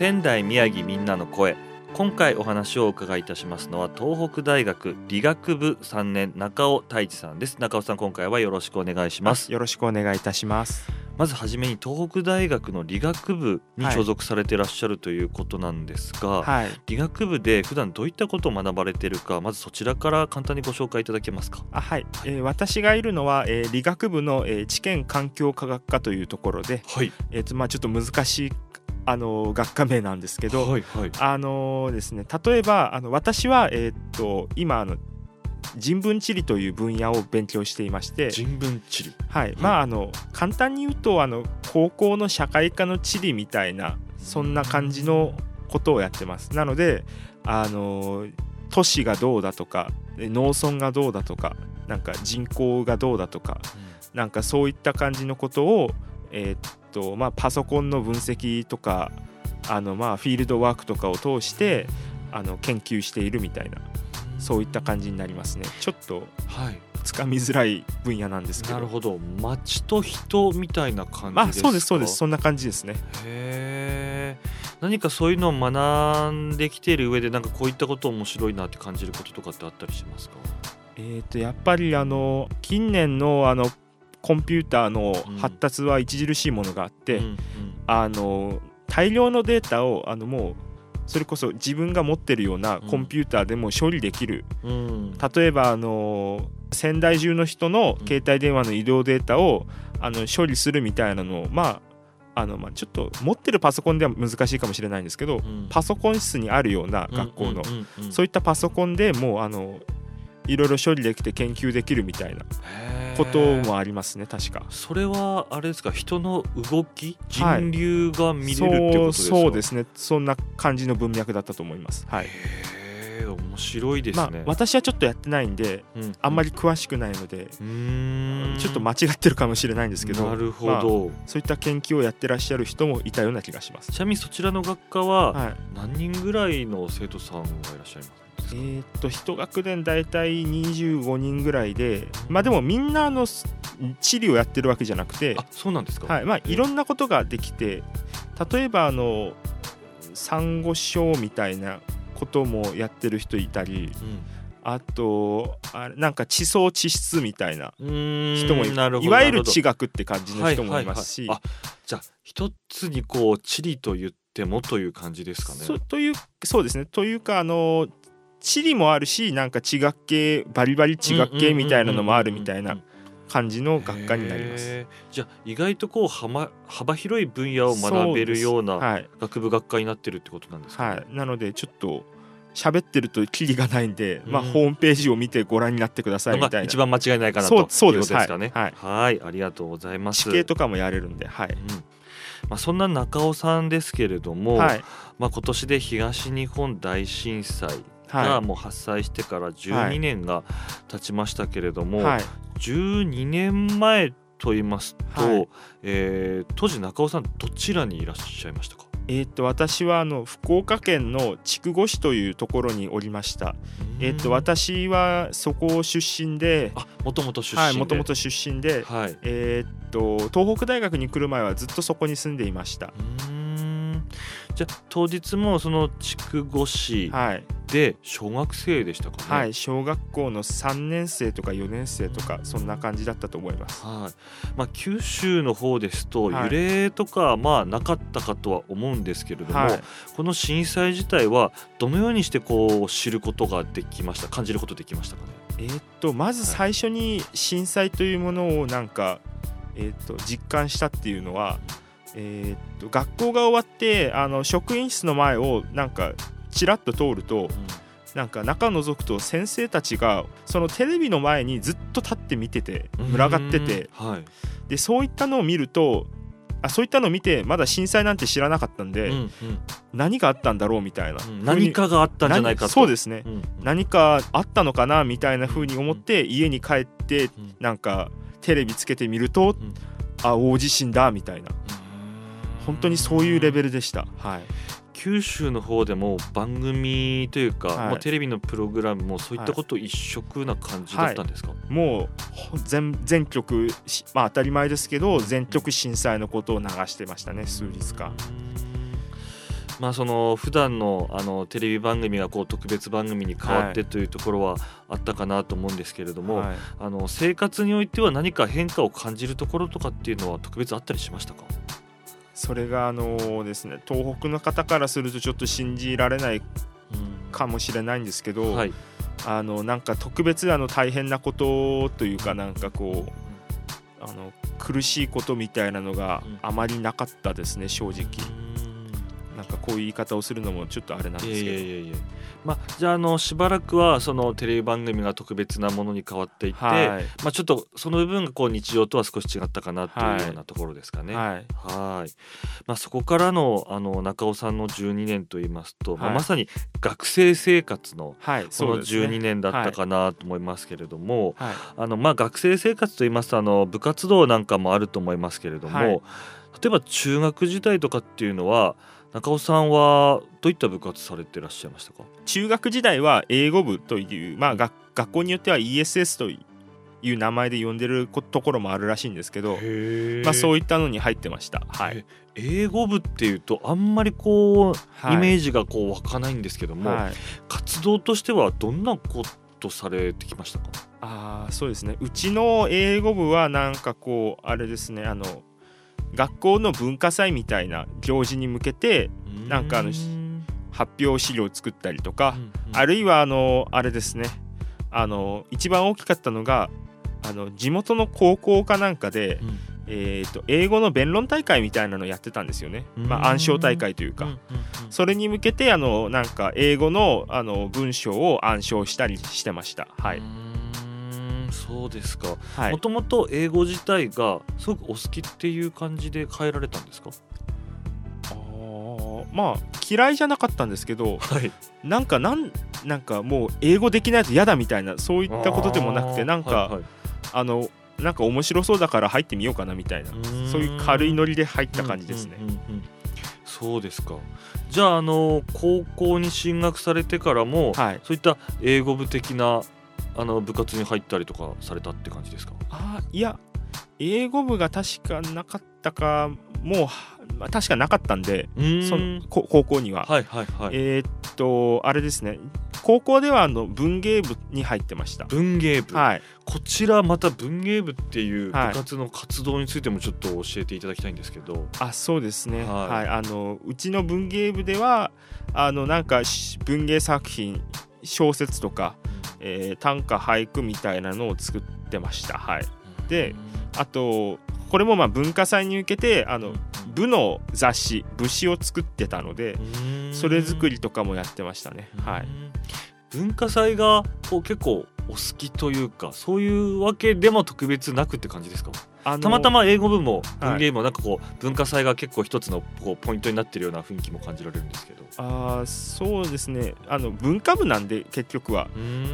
仙台宮城みんなの声。今回お話をお伺いいたしますのは東北大学理学部3年中尾太一さんです。中尾さん今回はよろしくお願いします。よろしくお願いいたします。まずはじめに東北大学の理学部に所属されていらっしゃるということなんですが、はい、理学部で普段どういったことを学ばれているかまずそちらから簡単にご紹介いただけますか？あはい、えー、私がいるのは、えー、理学部の、えー、知見環境科学科というところで、はい。えーとまあ、ちょっと難しいあの学科名なんですけど、はいはい、あのですね例えばあの私はえー、っと今あの人文地理という分野を勉強していまして人文地理。はい、まああの簡単に言うとあの高校の社会科の地理みたいなそんな感じのことをやってます。なのであの都市がどうだとか農村がどうだとかなんか人口がどうだとか、うん、なんかそういった感じのことをえー、っとまあ、パソコンの分析とかあのまあフィールドワークとかを通してあの研究しているみたいなそういった感じになりますね。ちょっと、はい、つかみづらい分野なんですけど。なるほど。街と人みたいな感じですか？そうですそうです。そんな感じですね。へえ何かそういうのを学んできている上でなんかこういったこと面白いなって感じることとかってあったりしますか？えーとやっぱりあの近年のあのコンピューターの発達は著しいものがあって、うん、あの大量のデータをあのもうそれこそ自分が持ってるようなコンピューターでも処理できる、うん、例えばあの仙台中の人の携帯電話の移動データをあの処理するみたいなのをまああのまあちょっと持ってるパソコンでは難しいかもしれないんですけど、うん、パソコン室にあるような学校の、そういったパソコンでもうあのいろいろ処理できて研究できるみたいなこともありますね確か。それはあれですか人の動き？人流が見れるってことですか、はい、そうですね。そんな感じの文脈だったと思います。はい。面白いですね、まあ、私はちょっとやってないんで、うん、あんまり詳しくないのでちょっと間違ってるかもしれないんですけどなるほど、まあ、そういった研究をやってらっしゃる人もいたような気がします。ちなみにそちらの学科は何人ぐらいの生徒さんがいらっしゃいます？えー、っと一学年大体25人ぐらいでまあでもみんなの地理をやってるわけじゃなくてあそうなんですか、はいまあ、いろんなことができて例えばあのサンゴ礁みたいなこともやってる人いたり、うん、あとあなんか地層地質みたいな人もいいわゆる地学って感じの人もいますし、はいはい。はい、じゃあ一つにこう地理と言ってもという感じですかね。そというそうですね。というかあの地理もあるしなんか地学系バリバリ地学系みたいなのもあるみたいな感じの学科になります。じゃあ意外とこう幅幅広い分野を学べるような学部学科になってるってことなんですか、ね、はい、なのでちょっと喋ってるとキリがないんで、うん、まあ、ホームページを見てご覧になってくださいみたいな。一番間違いないかなとそうです。かね。はい、はい、ありがとうございます。地形とかもやれるんではい、うん。まあ、そんな中尾さんですけれども、はい、まあ、今年で東日本大震災がもう発災してから12年が経ちましたけれども、はい、12年前と言いますと、はい、えー、当時中尾さんどちらにいらっしゃいましたか？えー、と私はあの福岡県の筑後市というところにおりました。えー、と私はそこ出身で、もともと出身で、はい、もともと出身で、はい、えっ、と東北大学に来る前はずっとそこに住んでいました。じゃあ当日もその筑後市で小学生でしたかね、はい、小学校の3年生とか4年生とかそんな感じだったと思います、はい。まあ、九州の方ですと揺れとかまあなかったかとは思うんですけれども、はい、この震災自体はどのようにしてこう知ることができました？感じることできましたかね？えー、っとまず最初に震災というものをなんか、えー、っと実感したっていうのは、えー、っと学校が終わってあの職員室の前をなんかちらっと通ると、なんか中覗くと先生たちがそのテレビの前にずっと立って見てて群がってて、はい、でそういったのを見るとあそういったのを見てまだ震災なんて知らなかったんで、うんうん、何があったんだろうみたいな、うん、何かがあったんじゃないかと。そうですね、うんうん、何かあったのかなみたいな風に思って家に帰って、うん、なんかテレビつけてみると、うん、あ大地震だみたいな本当にそういうレベルでした。はい。九州の方でも番組というか、はい、まあ、テレビのプログラムもそういったこと一色な感じだったんですか、はい。はい、もう全全局、まあ、当たり前ですけど全局震災のことを流してましたね数日間。まあ、その普段のあのテレビ番組がこう特別番組に変わってというところはあったかなと思うんですけれども、はい、あの生活においては何か変化を感じるところとかっていうのは特別あったりしましたか？それがあのですね東北の方からするとちょっと信じられないかもしれないんですけど、はい、あのなんか特別あの大変なことというかなんかこうあの苦しいことみたいなのがあまりなかったですね正直。なんかこういう言い方をするのもちょっとあれなんですけど。まあ、じゃああのしばらくはそのテレビ番組が特別なものに変わっていって、はい、まあ、ちょっとその部分がこう日常とは少し違ったかなというようなところですかね。はい、はい。まあ、そこからのあの中尾さんの12年といいますと、はい、まあ、まさに学生生活のその12年だったかなと思いますけれども、あのまあ、学生生活といいますとあの部活動なんかもあると思いますけれども、例えば中学時代とかっていうのは中尾さんはどういった部活されてらっしゃいましたか？中学時代は英語部という、まあ、学学校によっては ESS という名前で呼んでるところもあるらしいんですけど、まあ、そういったのに入ってました、はい、英語部っていうとあんまりこう、イメージがこう湧かないんですけども、はい、活動としてはどんなことされてきましたか？あそうですね。うちの英語部はなんかこうあれですねあの学校の文化祭みたいな行事に向けてなんかあの発表資料を作ったりとか、あるいはあのあれですね。あの一番大きかったのがあの地元の高校かなんかで、えーと、英語の弁論大会みたいなのをやってたんですよね、まあ、暗唱大会というか、それに向けてあのなんか英語のあの文章を暗唱したりしてました。はいそうですか。もともと英語自体がすごくお好きっていう感じで変えられたんですか？あまあ嫌いじゃなかったんですけど、はい、なんかなんなんかもう英語できないと嫌だみたいなそういったことでもなくてなんか、はいはい、あのなんか面白そうだから入ってみようかなみたいなそういう軽いノリで入った感じですね。うんうんうんうん。そうですか。じゃああの高校に進学されてからも、はい、そういった英語部的なあの部活に入ったりとかされたって感じですか？あいや英語部が確かなかったかもう、まあ、確かなかったんでその高校には、はいはいはい、えー、っとあれですね。高校ではあの文芸部に入ってました。文芸部、はい、こちらまた文芸部っていう部活の活動についてもちょっと教えていただきたいんですけど、あそうですね、はい、はい、あのうちの文芸部ではあのなんか文芸作品小説とかえー、短歌俳句みたいなのを作ってました。はい、であとこれもまあ文化祭に向けてあの部の雑誌部誌を作ってたのでそれ作りとかもやってましたね。はい、文化祭がこう結構お好きというかそういうわけでも特別なくって感じですか？たまたま英語部も文芸部もなんかこう、はい、文化祭が結構一つのこうポイントになってるような雰囲気も感じられるんですけど。あそうですね。あの文化部なんで結局は。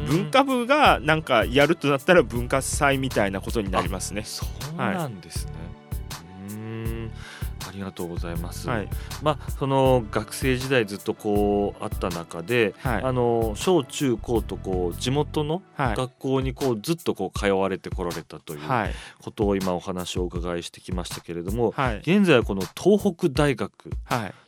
文化部がなんかやるとなったら文化祭みたいなことになりますね。そうなんですね、はいりがとうございます。はい、まあその学生時代ずっとこうあった中で、はい、あの小中高とこう地元の学校にこうずっとこう通われてこられたということを今お話をお伺いしてきましたけれども、はい、現在はこの東北大学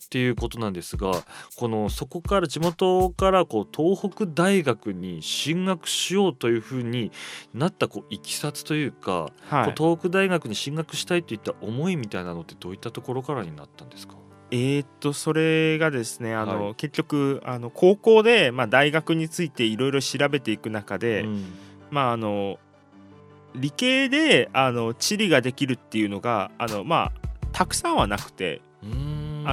っていうことなんですがこのそこから地元からこう東北大学に進学しようというふうになったこういきさつというか、はい、東北大学に進学したいといった思いみたいなのってどういったところからになったんですか？えー、っとそれがですねあの、はい、結局あの高校で、まあ、大学についていろいろ調べていく中で、うん、まああの理系であの地理ができるっていうのがあのまあたくさんはなくて。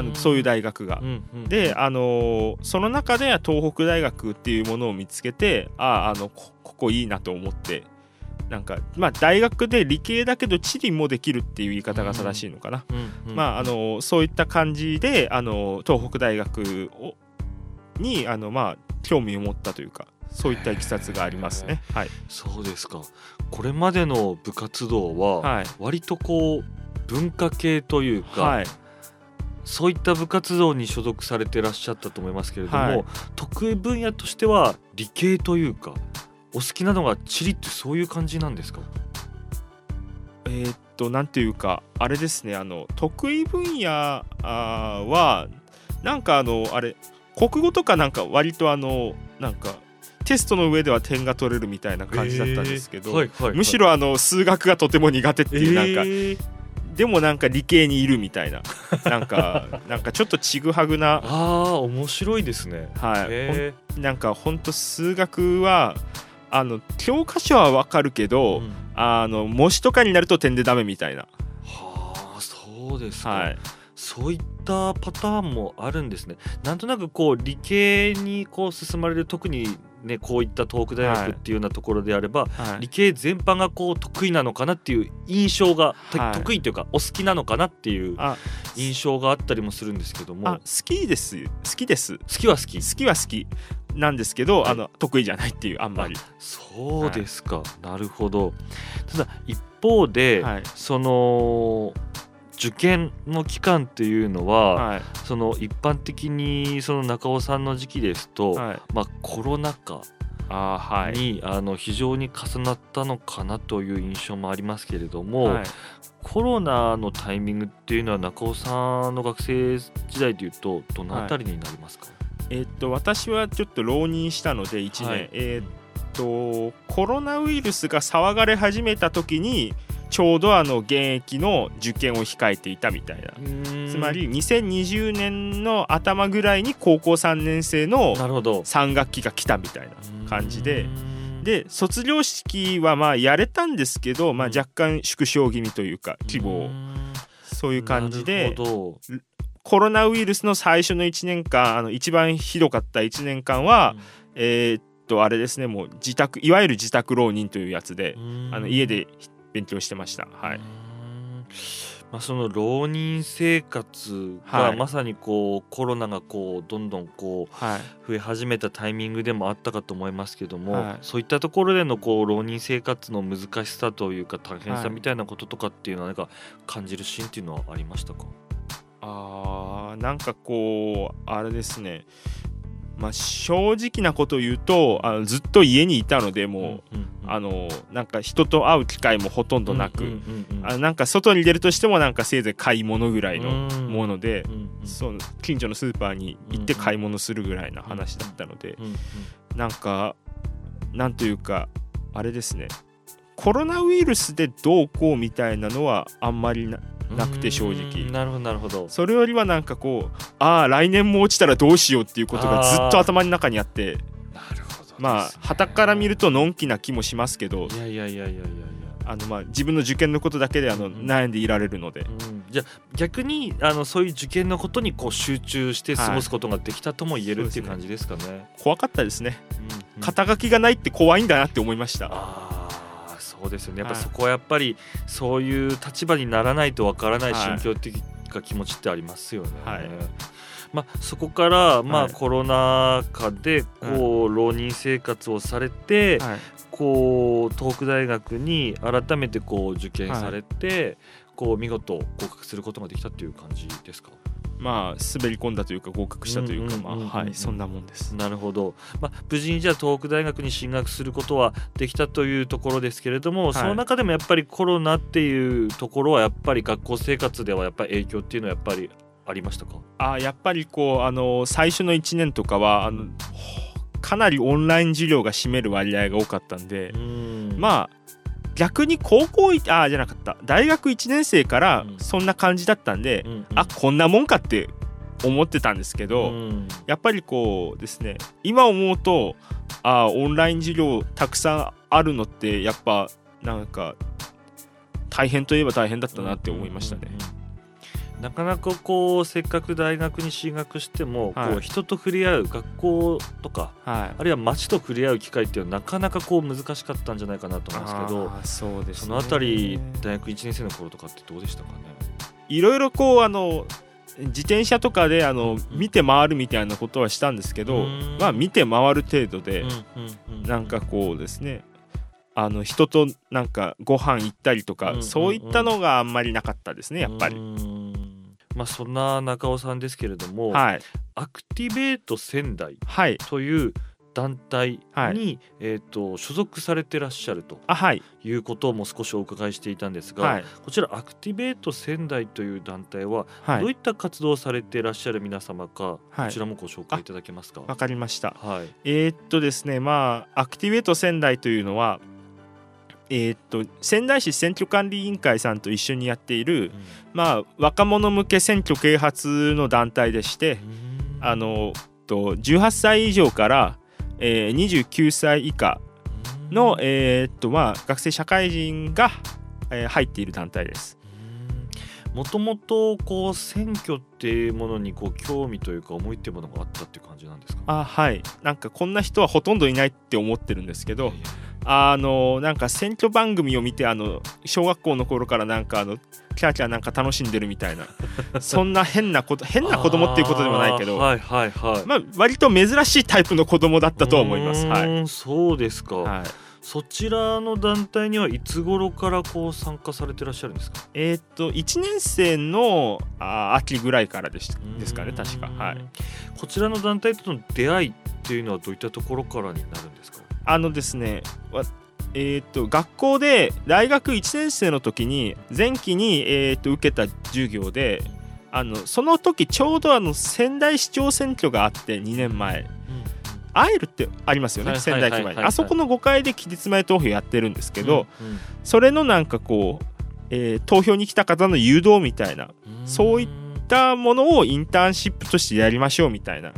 うんあのそういう大学が。で、あのその中で東北大学っていうものを見つけてああのここいいなと思ってなんかまあ大学で理系だけど地理もできるっていう言い方が正しいのかな、まああのそういった感じであの東北大学をにあのまあ興味を持ったというかそういったいきさつがありますね。はい、そうですか。これまでの部活動は割とこう文化系というか、はい、そういった部活動に所属されてらっしゃったと思いますけれども、はい、得意分野としては理系というかお好きなのが地理ってそういう感じなんですか？えー、っとなんていうかあれですねあの得意分野はなんかあのあれ国語とかなんか割とあのなんかテストの上では点が取れるみたいな感じだったんですけど、はいはいはい、むしろあの数学がとても苦手っていうなんか、えーでもなんか理系にいるみたいな。なんか なんかちょっとちぐはぐな。あー面白いですね。はい。なんかほんと数学はあの教科書はわかるけど、うん、あの模試とかになると点でダメみたいな。はあそうですか、はい、そういったパターンもあるんですね。なんとなくこう理系にこう進まれる特にね、こういった東北大学っていうようなところであれば、はい、理系全般がこう得意なのかなっていう印象が、はい、得意というかお好きなのかなっていう印象があったりもするんですけども。好きです。好きです。好きは好き。好きは好き。なんですけど、はい、あの得意じゃないっていうあんまり。そうですか、なるほど。ただ一方で、その受験の期間っていうのは、はい、その一般的にその中尾さんの時期ですと、はい、まあ、コロナ禍あはい、にあの非常に重なったのかなという印象もありますけれども、はい、コロナのタイミングっていうのは中尾さんの学生時代でいうとどのあたりになりますか、えー、っと私はちょっと浪人したので1年、えー、っとコロナウイルスが騒がれ始めた時にちょうどあの現役の受験を控えていたみたいな。つまり2020年の頭ぐらいに高校3年生の3学期が来たみたいな感じで。で卒業式はまあやれたんですけど、まあ、若干縮小気味というか希望そういう感じでコロナウイルスの最初の1年間あの一番ひどかった1年間は、えー、っとあれですねもう自宅いわゆる自宅浪人というやつであの家で勉強してました。はい。まあ、その浪人生活がまさにこう、コロナがこうどんどんこう増え始めたタイミングでもあったかと思いますけども、はい、そういったところでのこう浪人生活の難しさというか大変さみたいなこととかっていうのは何か感じるシーンっていうのはありましたか？あーなんかこうあれですね。まあ、正直なことを言うとあのずっと家にいたのでもう、うんうんうん、あのなんか人と会う機会もほとんどなく、あなんか外に出るとしてもなんかせいぜい買い物ぐらいのもので、その近所のスーパーに行って買い物するぐらいな話だったので、うなんかなんというかあれですね。コロナウイルスでどうこうみたいなのはあんまりななくて正直。なるほどなるほど。それよりはなんかこうああ来年も落ちたらどうしようっていうことがずっと頭の中にあってまあ旗から見るとのんきな気もしますけどいやいやいやいやいやあのまあ自分の受験のことだけであの悩んでいられるので、うん、じゃあ逆にあのそういう受験のことにこう集中して過ごすことができたとも言える、はい、っていう感じですかね。怖かったですね、うんうん、肩書きがないって怖いんだなって思いました。あそうですよね。やっぱそこはやっぱりそういう立場にならないとわからない心境的か気持ちってありますよね。はい、まあ、そこから、まあ、コロナ禍でこう、浪人生活をされて、こう東北大学に改めてこう受験されて、こう見事合格することができたっていう感じですか？まあ滑り込んだというか合格したというかまあはいそんなもんです。なるほど、まあ、無事にじゃあ東北大学に進学することはできたというところですけれども、はい、その中でもやっぱりコロナっていうところはやっぱり学校生活ではやっぱり影響っていうのはやっぱりありましたか？あやっぱりこうあの最初の1年とかはあのかなりオンライン授業が占める割合が多かったんでまあ逆に高校あじゃなかった。大学1年生からそんな感じだったんで、うんうん、あこんなもんかって思ってたんですけど、うん、やっぱりこうですね今思うとあオンライン授業たくさんあるのってやっぱなんか大変といえば大変だったなって思いましたね。うんうんうんなかなかこうせっかく大学に進学しても、はい、こう人と触れ合う学校とか、はい、あるいは街と触れ合う機会っていうのはなかなかこう難しかったんじゃないかなと思うんですけどそうです、ね、そのあたり大学1年生の頃とかってどうでしたかね？いろいろこうあの自転車とかであの、見て回るみたいなことはしたんですけど、まあ見て回る程度で、なんかこうですねあの人となんかご飯行ったりとか、そういったのがあんまりなかったですねやっぱり。まあ、そんな中尾さんですけれども、はい、アクティベート仙台という団体に、はい、えーと、所属されてらっしゃるとい。うことも少しお伺いしていたんですが、はい、こちらアクティベート仙台という団体はどういった活動をされていらっしゃる皆様か、こちらもご紹介いただけますか？わかりました。はい、えー、っとですねまあアクティベート仙台というのはえー、っと仙台市選挙管理委員会さんと一緒にやっている、うん、まあ、若者向け選挙啓発の団体でして、あのと18歳以上から、えー、29歳以下の、えー、っとまあ、学生社会人が、えー、入っている団体です。もともとこう選挙っていうものにこう興味というか思いっていうものがあったっていう感じなんですか？あはい。なんかこんな人はほとんどいないって思ってるんですけど、あのなんか選挙番組を見てあの小学校の頃からなんかあのキャーキャーなんか楽しんでるみたいな そんな変なこと変な子供っていうことでもないけど、はいはいはい。まあ、割と珍しいタイプの子供だったと思います。はい、そうですか、はい、そちらの団体にはいつ頃からこう参加されてらっしゃるんですか？えー、っと1年生のあ秋ぐらいからでしですかね確か、はい、こちらの団体との出会いっていうのはどういったところからになるんですか？あのですねえーと、学校で大学1年生の時に前期に、えーと、受けた授業であのその時ちょうどあの仙台市長選挙があって2年前、うん、アイルってありますよね、仙台駅前に。あそこの5階で期日前投票やってるんですけど、うんうん、それのなんかこう、えー、投票に来た方の誘導みたいなそういったものをインターンシップとしてやりましょうみたいな。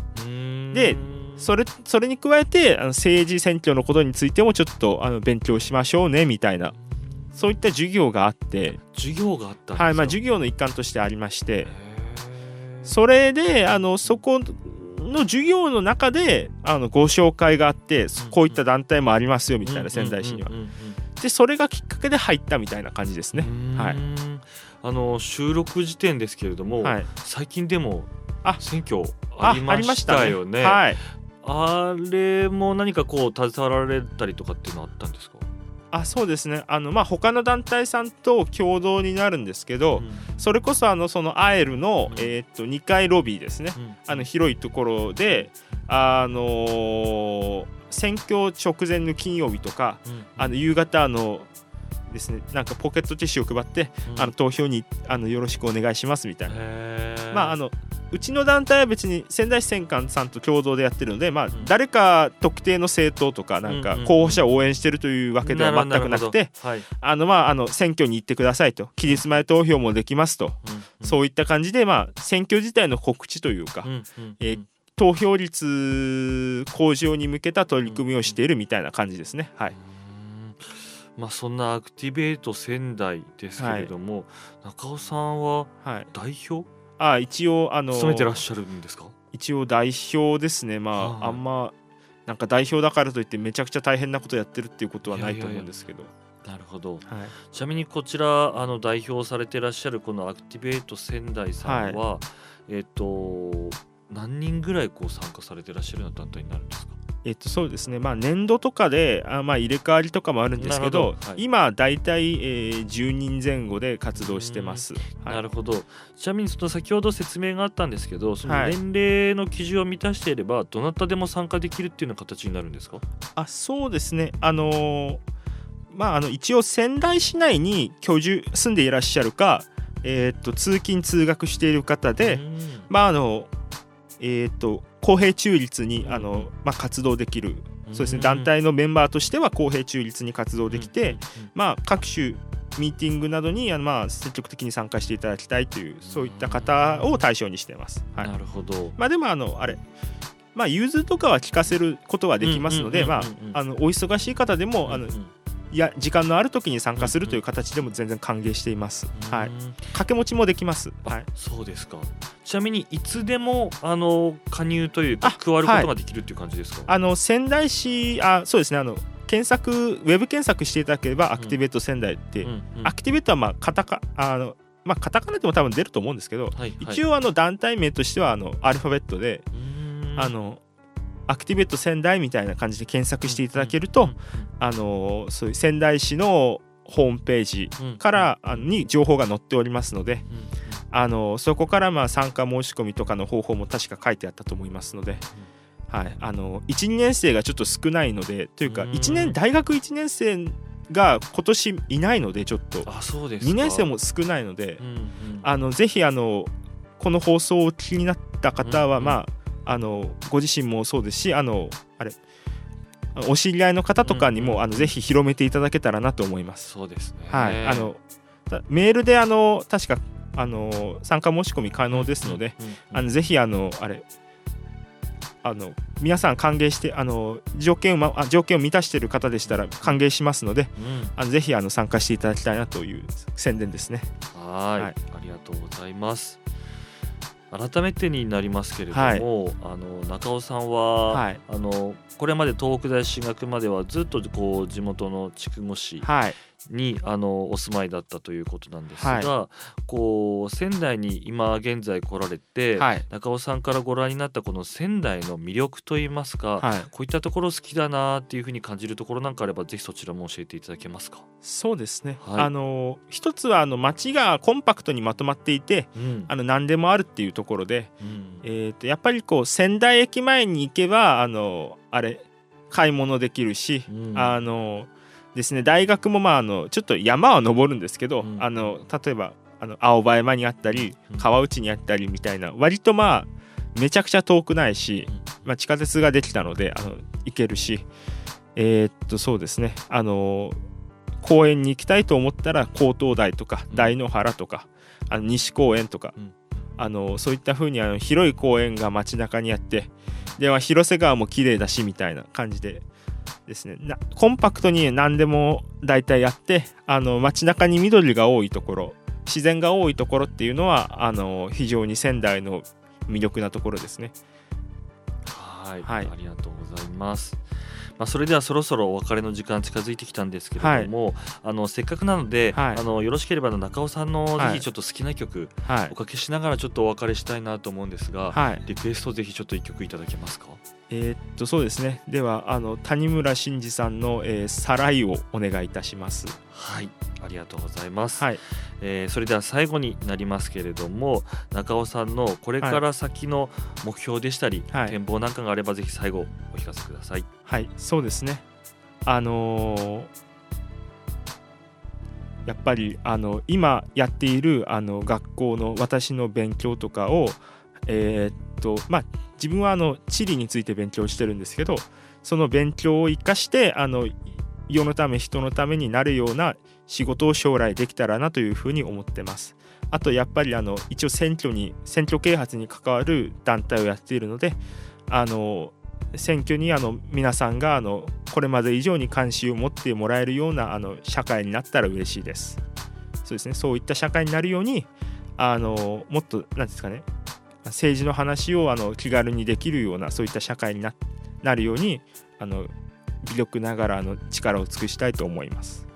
でそれそれに加えてあの政治選挙のことについてもちょっとあの勉強しましょうねみたいな。そういった授業があって。授業があったはいまあ、授業の一環としてありまして。それであのそこの授業の中であのご紹介があってこういった団体もありますよみたいな仙台市には。でそれがきっかけで入ったみたいな感じですね。はい、あの収録時点ですけれども、はい、最近でも選挙ありましたよね。はい、あれも何かこう携わられたりとかっていうのはあったんですか？あそうですね。あの、まあ、他の団体さんと共同になるんですけど、うん、それこそあのそのアエルの、うん、えー、と2階ロビーですね、うん、あの広いところで、あのー、選挙直前の金曜日とか、あの夕方あのですねなんかポケットティッシュを配って、あの投票にあのよろしくお願いしますみたいな。まああのうちの団体は別に仙台市選管さんと共同でやってるので、まあ、誰か特定の政党とかなんか候補者を応援してるというわけでは全くなくて、あのまああの選挙に行ってくださいと。期日前投票もできますと、そういった感じで、まあ、選挙自体の告知というか、えー、投票率向上に向けた取り組みをしているみたいな感じですね。はい。まあ、そんなアクティベート仙台ですけれども、はい、中尾さんは代表、はいあ一応あの務めてらっしゃるんですか？一応代表ですね。まあ、はい、あんまなんか代表だからといってめちゃくちゃ大変なことやってるっていうことはないと思うんですけど。なるほど、はい、ちなみにこちらあの代表されてらっしゃるこのアクティベート仙台さんは、はい、えっ、と何人ぐらいこう参加されてらっしゃるような団体になるんですか？えっと、そうですね、まあ、年度とかであ、まあ、入れ替わりとかもあるんですけど、はい、今、大体、えー、10人前後で活動してます。はい、なるほど。ちなみにその先ほど説明があったんですけどその年齢の基準を満たしていれば、どなたでも参加できるっていうような形になるんですか？あそうですね、あのー、まあ、あの一応仙台市内に居住住んでいらっしゃるか、えー、っと通勤通学している方で、まああのえー、っと公平中立にあの、まあ、活動できる。そうですね。団体のメンバーとしては公平中立に活動できて、まあ、各種ミーティングなどにまあ積極的に参加していただきたいというそういった方を対象にしています。はい、なるほど、まあ、でもあのあれ。まあ、融通とかは聞かせることはできますので、まあ、あのお忙しい方でも、あのいや時間のある時に参加するという形でも全然歓迎しています。はい。掛け持ちもできます。はい。そうですか。ちなみにいつでもあの加入というか加わることができるっていう感じですか？あはい、あの仙台市あそうですねあの検索ウェブ検索していただければアクティベート仙台って、うんうんうん、アクティベートはまあカタカあのまあカタカナでも多分出ると思うんですけど、はいはい、一応あの団体名としてはあのアルファベットであのアクティベート仙台みたいな感じで検索していただけると、あのそういう仙台市のホームページから、あのに情報が載っておりますので、あのそこからまあ参加申し込みとかの方法も確か書いてあったと思いますので、はい、あの12年生がちょっと少ないのでというか1年大学1年生が今年いないのでちょっと。あそうです2年生も少ないので、うんうん、あのぜひあのこの放送を気になった方は、まああのご自身もそうですしあのあれお知り合いの方とかにも、うんうん、あのぜひ広めていただけたらなと思います。そうですね。はい、あのメールであの確かあの参加申し込み可能ですので、うんうんうん、あのぜひあのあれあの皆さん歓迎してあの条件を、ま、あ条件を満たしている方でしたら歓迎しますので、うん、あのぜひあの参加していただきたいなという宣伝ですね。はいありがとうございます。改めてになりますけれども、はい、あの中尾さんは、はい、あのこれまで東北大進学まではずっとこう地元の筑後市にあのお住まいだったということなんですが、はい、こう仙台に今現在来られて、はい、中尾さんからご覧になったこの仙台の魅力といいますか、はい、こういったところ好きだなっていうふうに感じるところなんかあればぜひそちらも教えていただけますか？そうですね、あの一つはあの街がコンパクトにまとまっていて、うん、あの何でもあるっていうところで、うん、えーと、やっぱりこう仙台駅前に行けばあのあれ買い物できるし、うん、あのですね大学もまああのちょっと山は登るんですけど、うん、あの例えばあの青葉山にあったり川内にあったりみたいな割とまあめちゃくちゃ遠くないし、まあ、地下鉄ができたのであの行けるしえー、っとそうですねあの公園に行きたいと思ったら江東台とか大野原とかあの西公園とか、あのそういった風にあの広い公園が街中にあってでは広瀬川も綺麗だしみたいな感じでですね。コンパクトに何でも大体やってあの街中に緑が多いところ自然が多いところっていうのはあの非常に仙台の魅力なところですね。はい、はい、ありがとうございます。まあ、それではそろそろお別れの時間近づいてきたんですけれども、はい、あのせっかくなので、はい、あのよろしければ中尾さんのぜひちょっと好きな曲、おかけしながらちょっとお別れしたいなと思うんですが、リクエストぜひちょっと一曲いただけますか？えー、っとそうですね。ではあの谷村新司さんの、えー「さらい」をお願いいたします。はい。ありがとうございます、はい、えー、それでは最後になりますけれども中尾さんのこれから先の目標でしたり、はい、展望なんかがあればぜひ最後お聞かせください。はい。そうですね。あのー、やっぱりあの今やっているあの学校の私の勉強とかをえー、っとまあ自分はあの地理について勉強してるんですけどその勉強を生かしてあの世のため人のためになるような仕事を将来できたらなというふうに思ってます。あとやっぱりあの一応選挙に選挙啓発に関わる団体をやっているのであの選挙にあの皆さんがあのこれまで以上に関心を持ってもらえるようなあの社会になったら嬉しいです。そうですねそういった社会になるようにあのもっと何ですかね政治の話をあの気軽にできるようなそういった社会にななるようにあの微力ながらの力を尽くしたいと思います。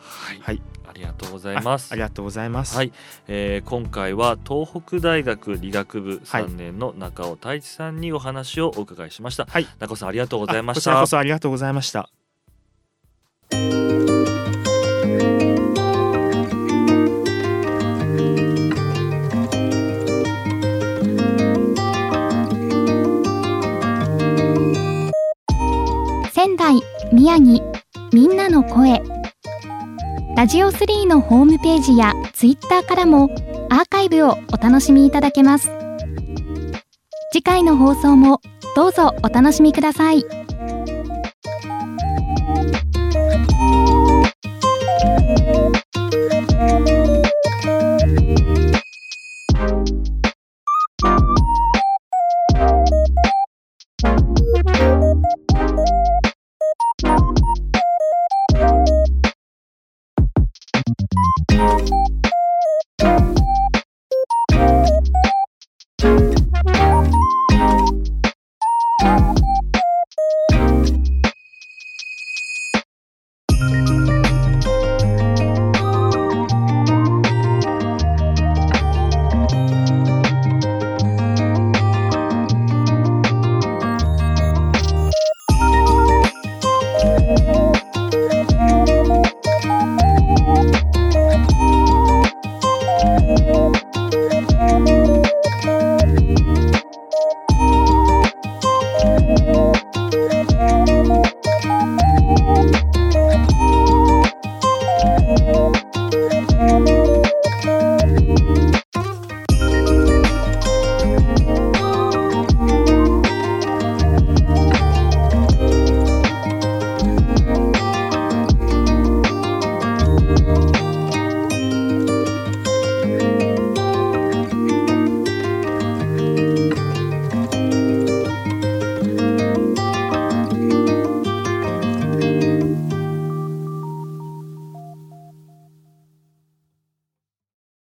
はい、はいありがとうございます。ありがとうございます。はい、えー、今回は東北大学理学部3年の中尾太一さんにお話をお伺いしました。はい、中尾さんありがとうございました。こちらこそありがとうございました。仙台宮城みんなの声ラジオ3のホームページやツイッターからもアーカイブをお楽しみいただけます次回の放送もどうぞお楽しみください。